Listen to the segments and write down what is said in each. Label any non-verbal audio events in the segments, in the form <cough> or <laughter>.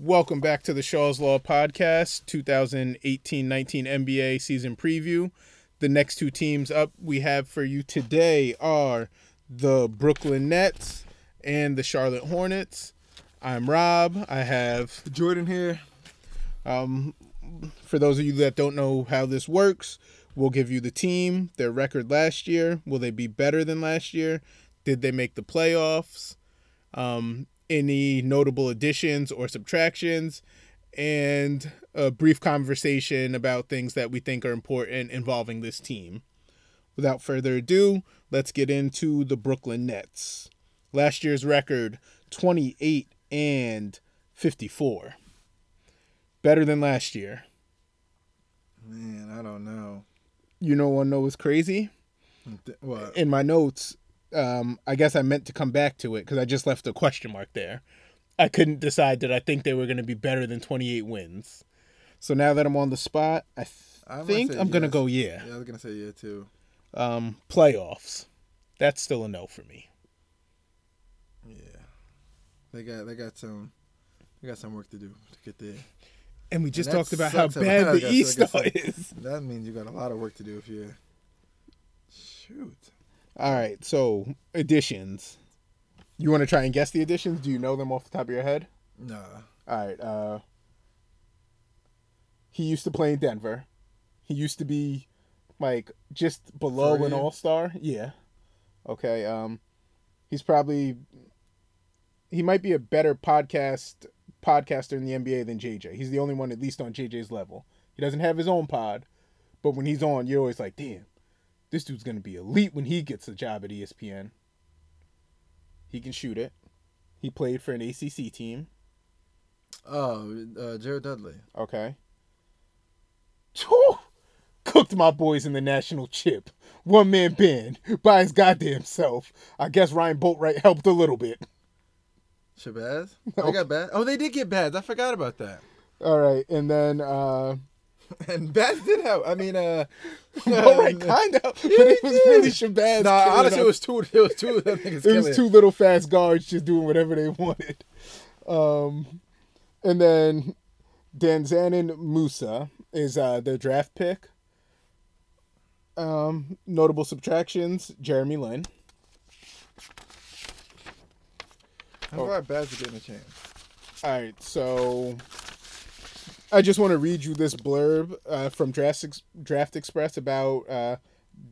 Welcome back to the Shaw's Law Podcast 2018 19 NBA season preview. The next two teams up we have for you today are the Brooklyn Nets and the Charlotte Hornets. I'm Rob. I have Jordan here. Um, for those of you that don't know how this works, we'll give you the team, their record last year. Will they be better than last year? Did they make the playoffs? Um, any notable additions or subtractions? And a brief conversation about things that we think are important involving this team. Without further ado, let's get into the Brooklyn Nets. Last year's record 28 and 54 better than last year. Man, I don't know. You know what know was crazy? What? In my notes, um, I guess I meant to come back to it because I just left a question mark there. I couldn't decide that I think they were going to be better than 28 wins. So now that I'm on the spot, I th- I'm think gonna I'm say going to go yeah. Yeah, I was gonna say yeah too. Um, playoffs. That's still a no for me. Yeah, they got they got some they got some work to do to get there. And we just And talked about how <laughs> bad the East is. That means you got a lot of work to do if you shoot. All right, so additions. You want to try and guess the additions? Do you know them off the top of your head? No. All right. Uh, he used to play in Denver. He used to be like just below an all star. Yeah. Okay. Um, he's probably he might be a better podcast podcaster in the NBA than JJ. He's the only one at least on JJ's level. He doesn't have his own pod, but when he's on, you're always like, damn, this dude's gonna be elite when he gets a job at ESPN. He can shoot it. He played for an ACC team. oh, uh, Jared Dudley. Okay. Whew. Cooked my boys in the national chip. One man band by his goddamn self. I guess Ryan Boatright helped a little bit. Shabazz. <laughs> No. They got bad. Oh, they did get bad. I forgot about that. All right, and then uh <laughs> And Baz did help. I mean, uh, <laughs> all right, <laughs> kind of, but it was really Shabazz. Nah, honestly, it was two. It was two of them niggas it was two little fast guards just doing whatever they wanted. Um, and then Dzanan Musa is uh, their draft pick. Um, notable subtractions: Jeremy Lin. I'm glad Baz is getting a chance. All right, so I just want to read you this blurb uh, from Draft, Ex- Draft Express about uh,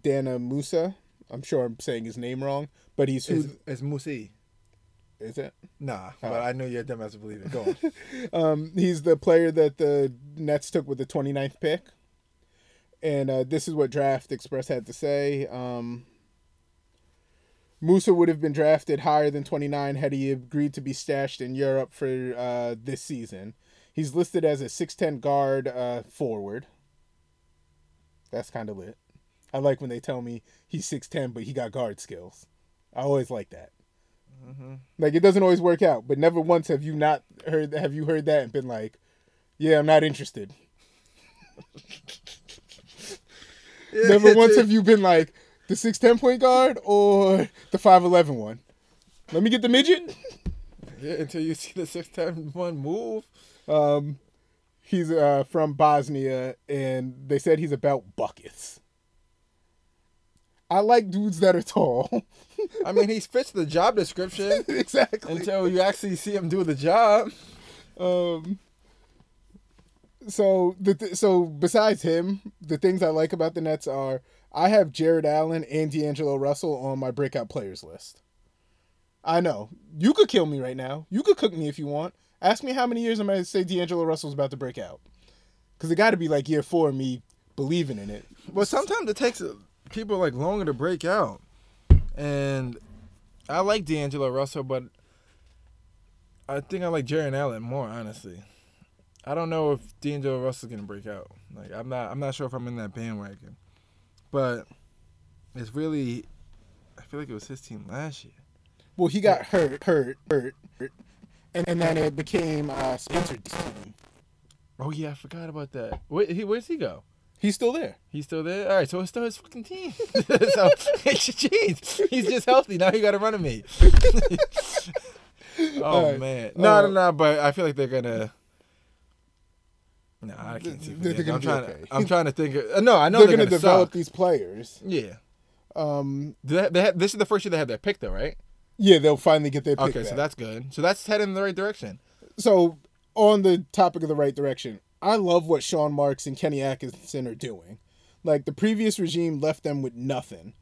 Dana Musa. I'm sure I'm saying his name wrong, but he's who It's, it's Musi. is it? Nah, Oh. but I know you're dumb as to believe it. Go on. <laughs> Um, he's the player that the Nets took with the 29th pick. And uh, this is what Draft Express had to say. Um, Musa would have been drafted higher than 29 had he agreed to be stashed in Europe for uh, this season. He's listed as a 6'10 guard uh, forward. That's kind of lit. I like when they tell me he's 6'10, but he got guard skills. I always like that. Like it doesn't always work out, but never once have you not heard have you heard that and been like, "Yeah, I'm not interested." <laughs> Never once have you been like the six ten point guard or the five eleven one. Let me get the midget. Yeah, until you see the six ten one move. Um, he's uh, from Bosnia, and they said he's about buckets. I like dudes that are tall. I mean, he fits the job description <laughs> exactly. until you actually see him do the job. Um. So the th- so besides him, the things I like about the Nets are I have Jarrett Allen and D'Angelo Russell on my breakout players list. I know you could kill me right now. You could cook me if you want. Ask me how many years I'm gonna say D'Angelo Russell's about to break out, because it got to be like year four of me believing in it. Well, sometimes it takes uh, people like longer to break out, and I like D'Angelo Russell, but I think I like Jarrett Allen more. Honestly, I don't know if D'Angelo Russell's gonna break out. Like I'm not. I'm not sure if I'm in that bandwagon, but it's really. I feel like it was his team last year. Well, he got hurt, hurt, hurt, hurt and, and then it became uh, Spencer's team. Oh yeah, I forgot about that. Where, he, where's he go? He's still there. He's still there. All right, so it's still his fucking team. <laughs> so <laughs> jeez, he's just healthy now. He got to run a mate. <laughs> Oh Alright. man, no, Uh, no, no. But I feel like they're gonna. No, I can't see. They're They're gonna I'm trying. okay. To, I'm trying to think. Of, uh, no, I know they're, they're, gonna, gonna, develop suck. these players. Yeah. Um, Do they, they have, this is the first year they have their pick though, right? Yeah, they'll finally get their pick Okay, back. so that's good. So that's heading in the right direction. so on the topic of the right direction, I love what Sean Marks and Kenny Atkinson are doing. Like the previous regime left them with nothing.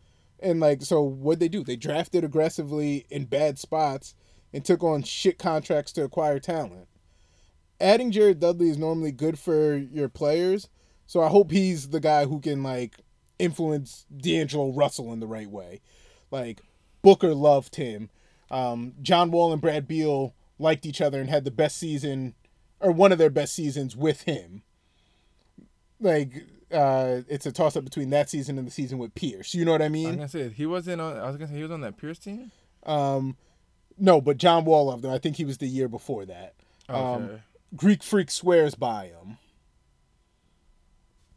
And like so what they do? They drafted aggressively in bad spots and took on shit contracts to acquire talent. Adding Jared Dudley is normally good for your players, so I hope he's the guy who can like influence D'Angelo Russell in the right way. Like Booker loved him. Um, John Wall and Brad Beal liked each other and had the best season or one of their best seasons with him. Like uh, it's a toss up between that season and the season with Pierce. You know what I mean? gonna say he wasn't on. I was gonna say he was on that Pierce team. Um, no, but John Wall loved him. I think he was the year before that. Okay. Um, Greek Freak swears by him.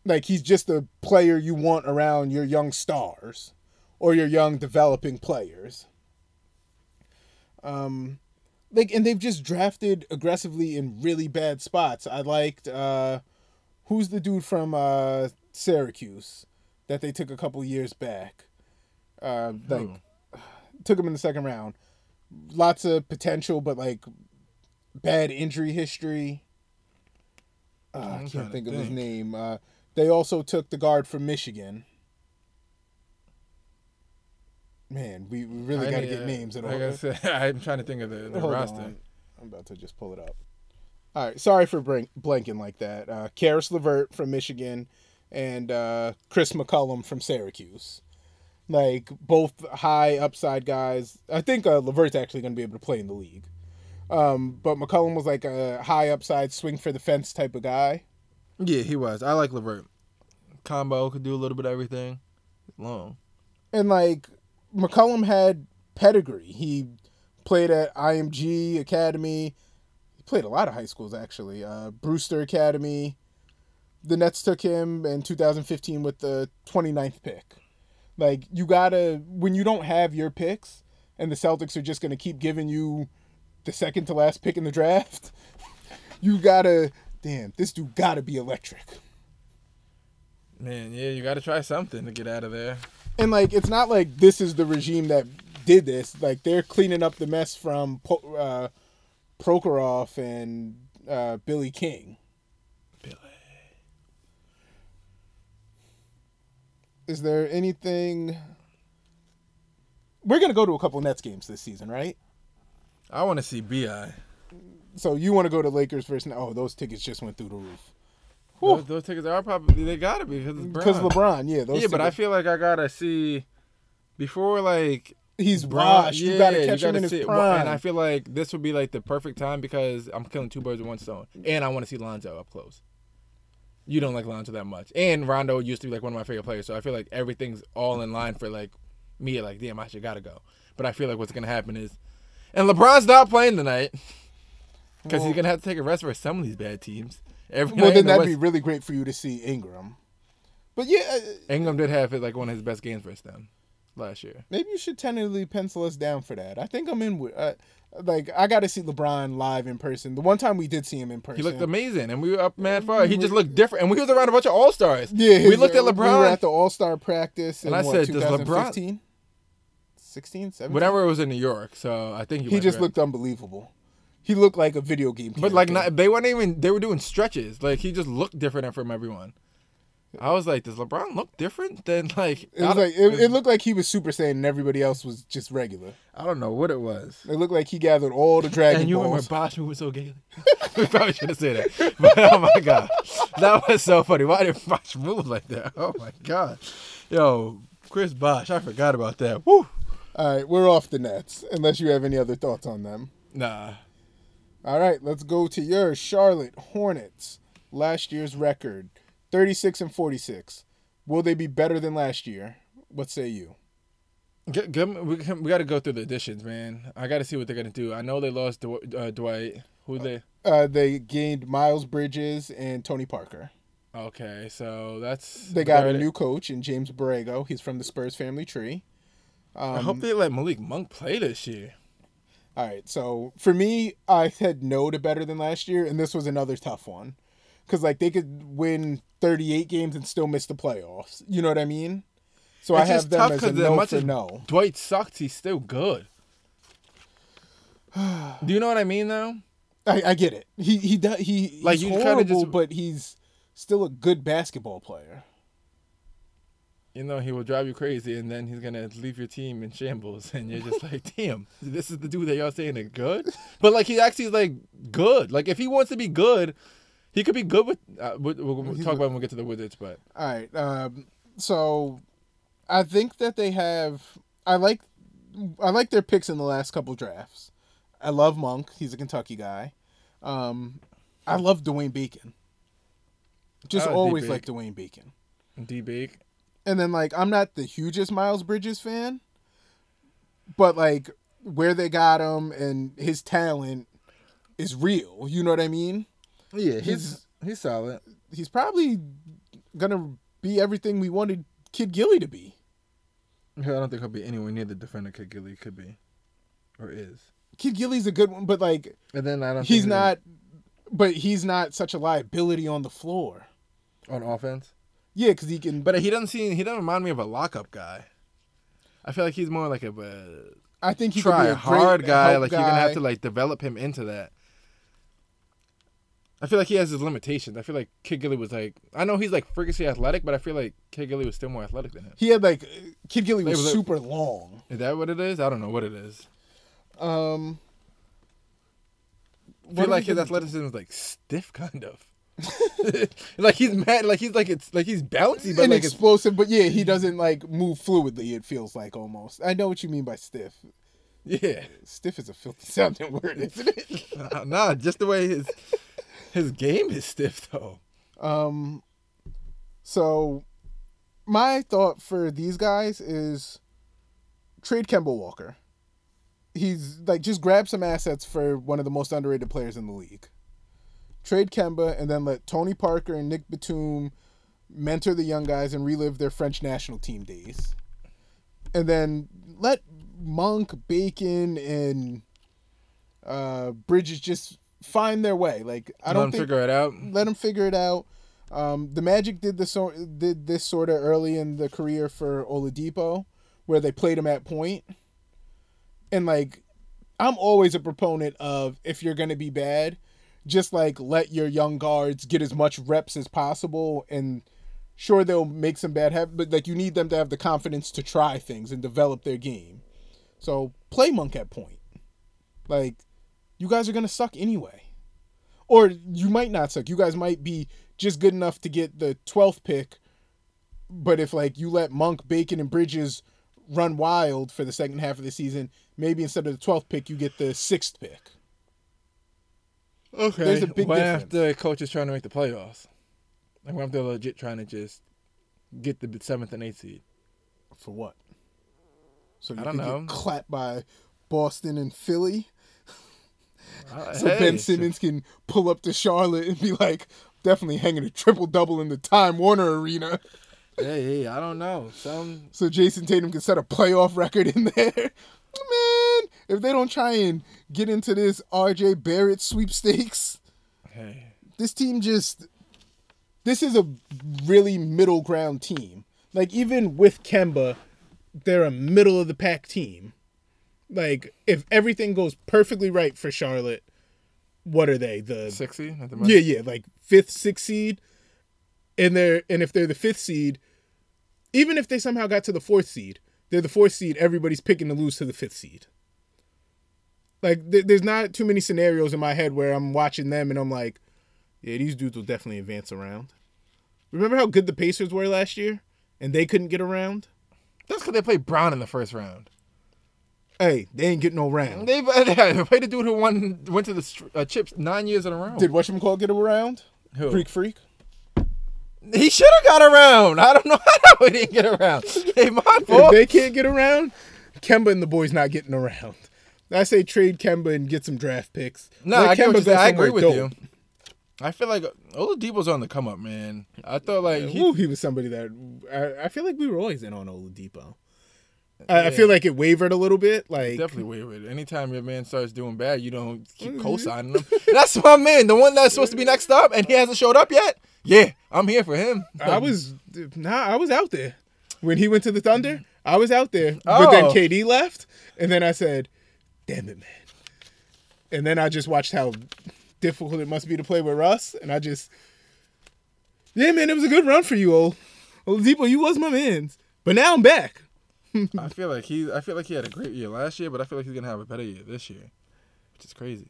Like he's just a player you want around your young stars or your young developing players. Um like and they've just drafted aggressively in really bad spots. I liked uh who's the dude from uh Syracuse that they took a couple years back. Uh like <sighs> took him in the second round. Lots of potential but like bad injury history. Uh, I can't to think of his name. Uh, they also took the guard from Michigan. Man, we we really got to get names in Like I said, <laughs> I'm trying to think of the, the roster. on. I'm about to just pull it up. All right, sorry for blank- blanking like that. Uh, Caris Levert from Michigan and uh, Chris McCullough from Syracuse. Like both high upside guys. I think uh, Levert's actually going to be able to play in the league. Um, but McCullough was like a high upside swing for the fence type of guy. Yeah, he was. I like Levert. Combo could do a little bit of everything. Long. And like McCullough had pedigree. He played at IMG Academy. He played a lot of high schools actually. Uh, Brewster Academy. The Nets took him in 2015 with the 29th pick. Like you gotta when you don't have your picks and the Celtics are just gonna keep giving you the second to last pick in the draft, <laughs> you gotta damn this dude gotta be electric. Man, yeah, you got to try something to get out of there. And like it's not like this is the regime that did this. Like they're cleaning up the mess from Po- uh, Prokhorov and uh, Billy King. Billy. Is there anything? We're gonna go to a couple Nets games this season, right? I want to see Bi. So you want to go to Lakers versus? Oh, those tickets just went through the roof. Those, those tickets are probably they gotta be because Because LeBron, yeah, those yeah, but I feel like I gotta see before like he's washed. you gotta catch him gotta in his prime. And I feel like this would be like the perfect time because I'm killing two birds with one stone, and I want to see Lonzo up close. You don't like Lonzo that much, and Rondo used to be like one of my favorite players, so I feel like everything's all in line for like me. Like, damn, I should gotta go. But I feel like what's gonna happen is, and LeBron's not playing tonight because Well- he's gonna have to take a rest for some of these bad teams. Every well, <laughs> then the that'd be really great for you to see Ingram. But yeah, uh, Ingram did have it like one of his best games versus them last year. maybe you should tentatively pencil us down for that. I think I'm in with. Uh, like I got to see LeBron live in person. The one time we did see him in person, He looked amazing, and we were up mad far. He just looked different, and we was around a bunch of all stars. Yeah, we looked at We LeBron. were at the All Star practice, in And I what, said, does LeBron- 16, 17? Whenever it was in New York, so I think he, he just looked unbelievable. He looked like a video game. But like, not, they weren't even. They were doing stretches. Like he just looked different from everyone. I was like, does LeBron look different than like? it was like it, it looked like he was Super Saiyan and everybody else was just regular. I don't know what it was. It looked like he gathered all the Dragon And you remember Balls. Bosh moving so gaily? <laughs> we probably should have said that. But oh my god, that was so funny. Why did Bosh move like that? Oh my god, yo, Chris Bosh, I forgot about that. Woo. All right, we're off the Nets unless you have any other thoughts on them. Nah, All right, let's go to your Charlotte Hornets. Last year's record, 36 and 46. Will they be better than last year? What say you? Get, get, we can- we got to go through the additions, man. I got to see what they're gonna do. I know they lost Dw- uh, Dwight. Who they? Uh, they gained Miles Bridges and Tony Parker. Okay, so that's They got a new coach in James Borrego. He's from the Spurs family tree. Um, I hope they let Malik Monk play this year. All right, so for me, I said no to better than last year, and this was another tough one, because like they could win 38 games and still miss the playoffs. You know what I mean? So I have them tough as a no much for no. Dwight sucks. He's still good. <sighs> Do you know what I mean, though? I, I get it. He he does he Like, he's horrible, just- but he's still a good basketball player. You know he will drive you crazy, and then he's gonna leave your team in shambles, <laughs> and you're just like, "Damn, this is the dude that y'all saying is good." But like he actually is like good. Like if he wants to be good, he could be good with. Uh, we'll, we'll talk about when we get to the Wizards, but All right. Um, so I think that they have. I like. I like their picks in the last couple drafts. I love Monk. He's a Kentucky guy. Um, I love Dwayne Bacon. Just I always like Dwayne Bacon. D big. And then like I'm not the hugest Miles Bridges fan, but like where they got him and his talent is real. You know what I mean? Yeah, he's- he's solid. He's probably gonna be everything we wanted Kid Gilly to be. I don't think he'll be anywhere near the defender Kid Gilly could be, or is. Kid Gilly's a good one, but like And then I don't. he's not. But he's not such a liability on the floor. on offense. Yeah, because he can. But he doesn't seem. He doesn't remind me of a lockup guy. I feel like he's more like a, uh I think he could be a hard great guy. Like you're gonna have to like develop him into that. I feel like he has his limitations. I feel like Kid Gilly was like. I know he's like freakishly athletic, but I feel like Kid Gilly was still more athletic than him. He had like Kid Gilly was was super long. Is that what it is? I don't know what it is. Um, I feel like his athleticism is like stiff, kind of. <laughs> like he's mad. Like he's like it's like he's bouncy, but and like explosive, but yeah, he doesn't like move fluidly. It feels like almost. I know what you mean by stiff. yeah. Stiff is a filthy <laughs> sounding word, isn't it? Nah, nah, just the way his his game is stiff though. Um, so my thought for these guys is trade Kemba Walker. He's like just grab some assets for one of the most underrated players in the league. Trade Kemba and then let Tony Parker and Nick Batum mentor the young guys and relive their French national team days. And then let Monk, Bacon, and uh, Bridges just find their way. Like I don't him think figure it out. let them figure it out. Um, the Magic did this did this sort of early in the career for Oladipo, where they played him at point. And like, I'm always a proponent of if you're gonna be bad, just like let your young guards get as much reps as possible, and sure they'll make some bad habits, but like you need them to have the confidence to try things and develop their game. So play Monk at point. Like, you guys are gonna suck anyway or you might not suck. You guys might be just good enough to get the 12th pick. But if like you let Monk, Bacon, and Bridges run wild for the second half of the season, maybe instead of the 12th pick, you get the sixth pick. Okay. There's a big what difference. if the coach is trying to make the playoffs? Like what if they're legit trying to just get the seventh and eighth seed? For what? So you I don't know. get clapped by Boston and Philly. Uh, <laughs> So hey, Ben Simmons can pull up to Charlotte and be like, definitely hanging a triple double in the Time Warner Arena. Hey, hey, I don't know. Some So Jayson Tatum can set a playoff record in there. <laughs> Man, if they don't try and get into this RJ Barrett sweepstakes, hey. this team just this is a really middle ground team. Like even with Kemba, they're a middle of the pack team. Like if everything goes perfectly right for Charlotte, what are they? The Six seed at the most? yeah, yeah, like fifth, sixth seed, and they're and if they're the fifth seed, even if they somehow got to the fourth seed, they're the fourth seed. Everybody's picking to lose to the fifth seed. Like th- there's not too many scenarios in my head where I'm watching them and I'm like, yeah, these dudes will definitely advance around. Remember how good the Pacers were last year, and they couldn't get around. That's because they played Bron in the first round. Hey, they ain't getting no round. They, <laughs> they played the dude who won went to the uh, chips nine years in a row. Did whatchamacallit get around? Who? Greek Freak. He should have got around. I don't know <laughs> how he didn't get around. Hey, my If they can't get around, Kemba and the boys not getting around. I say trade Kemba and get some draft picks. No, Let I, Kemba. I agree with somewhere you. I feel like Oladipo's on the come up, man. I thought like dope. he, Ooh, he was somebody that I, I feel like we were always in on Oladipo. I, I feel like it wavered a little bit. Like Definitely wavered. Anytime your man starts doing bad, you don't keep Mhm. co-signing him. That's my man, the one that's supposed to be next up, and he hasn't showed up yet. Yeah, I'm here for him. I was nah, I was out there when he went to the Thunder. I was out there, but then Oh. KD left, and then I said, "Damn it, man!" And then I just watched how difficult it must be to play with Russ, and I just, yeah, man, it was a good run for you, old Oladipo. You was my man's, but now I'm back. <laughs> I feel like he. I feel like he had a great year last year, but I feel like he's gonna have a better year this year, which is crazy.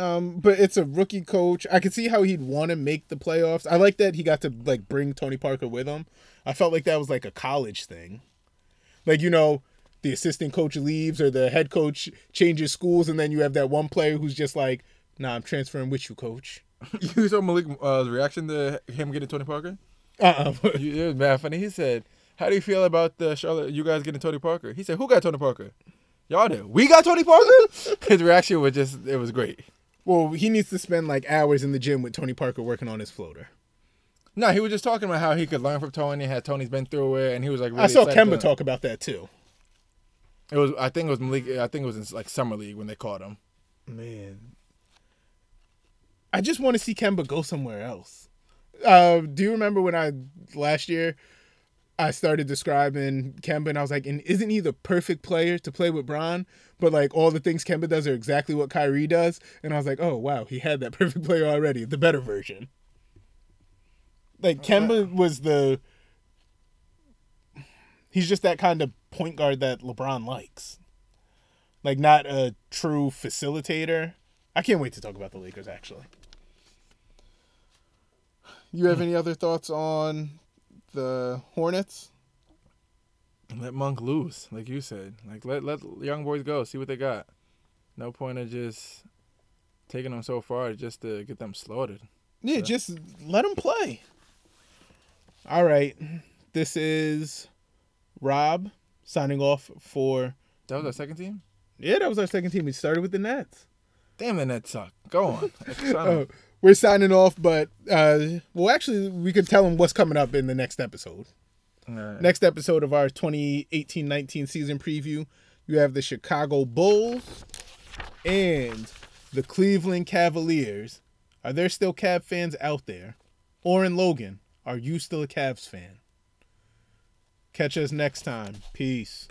Um, but it's a rookie coach. I could see how he'd want to make the playoffs. I like that he got to like bring Tony Parker with him. I felt like that was like a college thing. Like, you know, the assistant coach leaves or the head coach changes schools and then you have that one player who's just like, "Nah, I'm transferring with you, coach." <laughs> you saw Malik uh, reaction to him getting Tony Parker. Uh-uh. <laughs> It was mad funny. He said, "How do you feel about the Charlotte? You guys getting Tony Parker?" He said, "Who got Tony Parker? Y'all did. We got Tony Parker." <laughs> His reaction was just. It was great. well, he needs to spend like hours in the gym with Tony Parker working on his floater. No, he was just talking about how he could learn from Tony. Had Tony's been through it, and he was like, really I saw Kemba to- talk about that too. It was. I think it was Malik. I think it was in like summer league when they caught him. Man. I just want to see Kemba go somewhere else. Uh, do you remember when I last year I started describing Kemba and I was like, and isn't he the perfect player to play with Bron? But like all the things Kemba does are exactly what Kyrie does. And I was like, oh wow, he had that <laughs> perfect player already, the better version. Like Kemba was the he's just that kind of point guard that LeBron likes. Like not a true facilitator. I can't wait to talk about the Lakers actually. You have any other thoughts on the Hornets? Let Monk loose, like you said. Like let let young boys go, see what they got. No point of just taking them so far just to get them slaughtered. Yeah, Yeah. just let them play. All right. This is Rob signing off for That was our second team. Yeah, that was our second team. We started with the Nets. Damn, the Nets suck. Go on. <laughs> Oh, we're signing off, but uh well actually we could tell them what's coming up in the next episode. Right. Next episode of our 2018-19 season preview, you have the Chicago Bulls and the Cleveland Cavaliers. Are there still Cav fans out there? Or in Logan, are you still a Cavs fan? Catch us next time. Peace.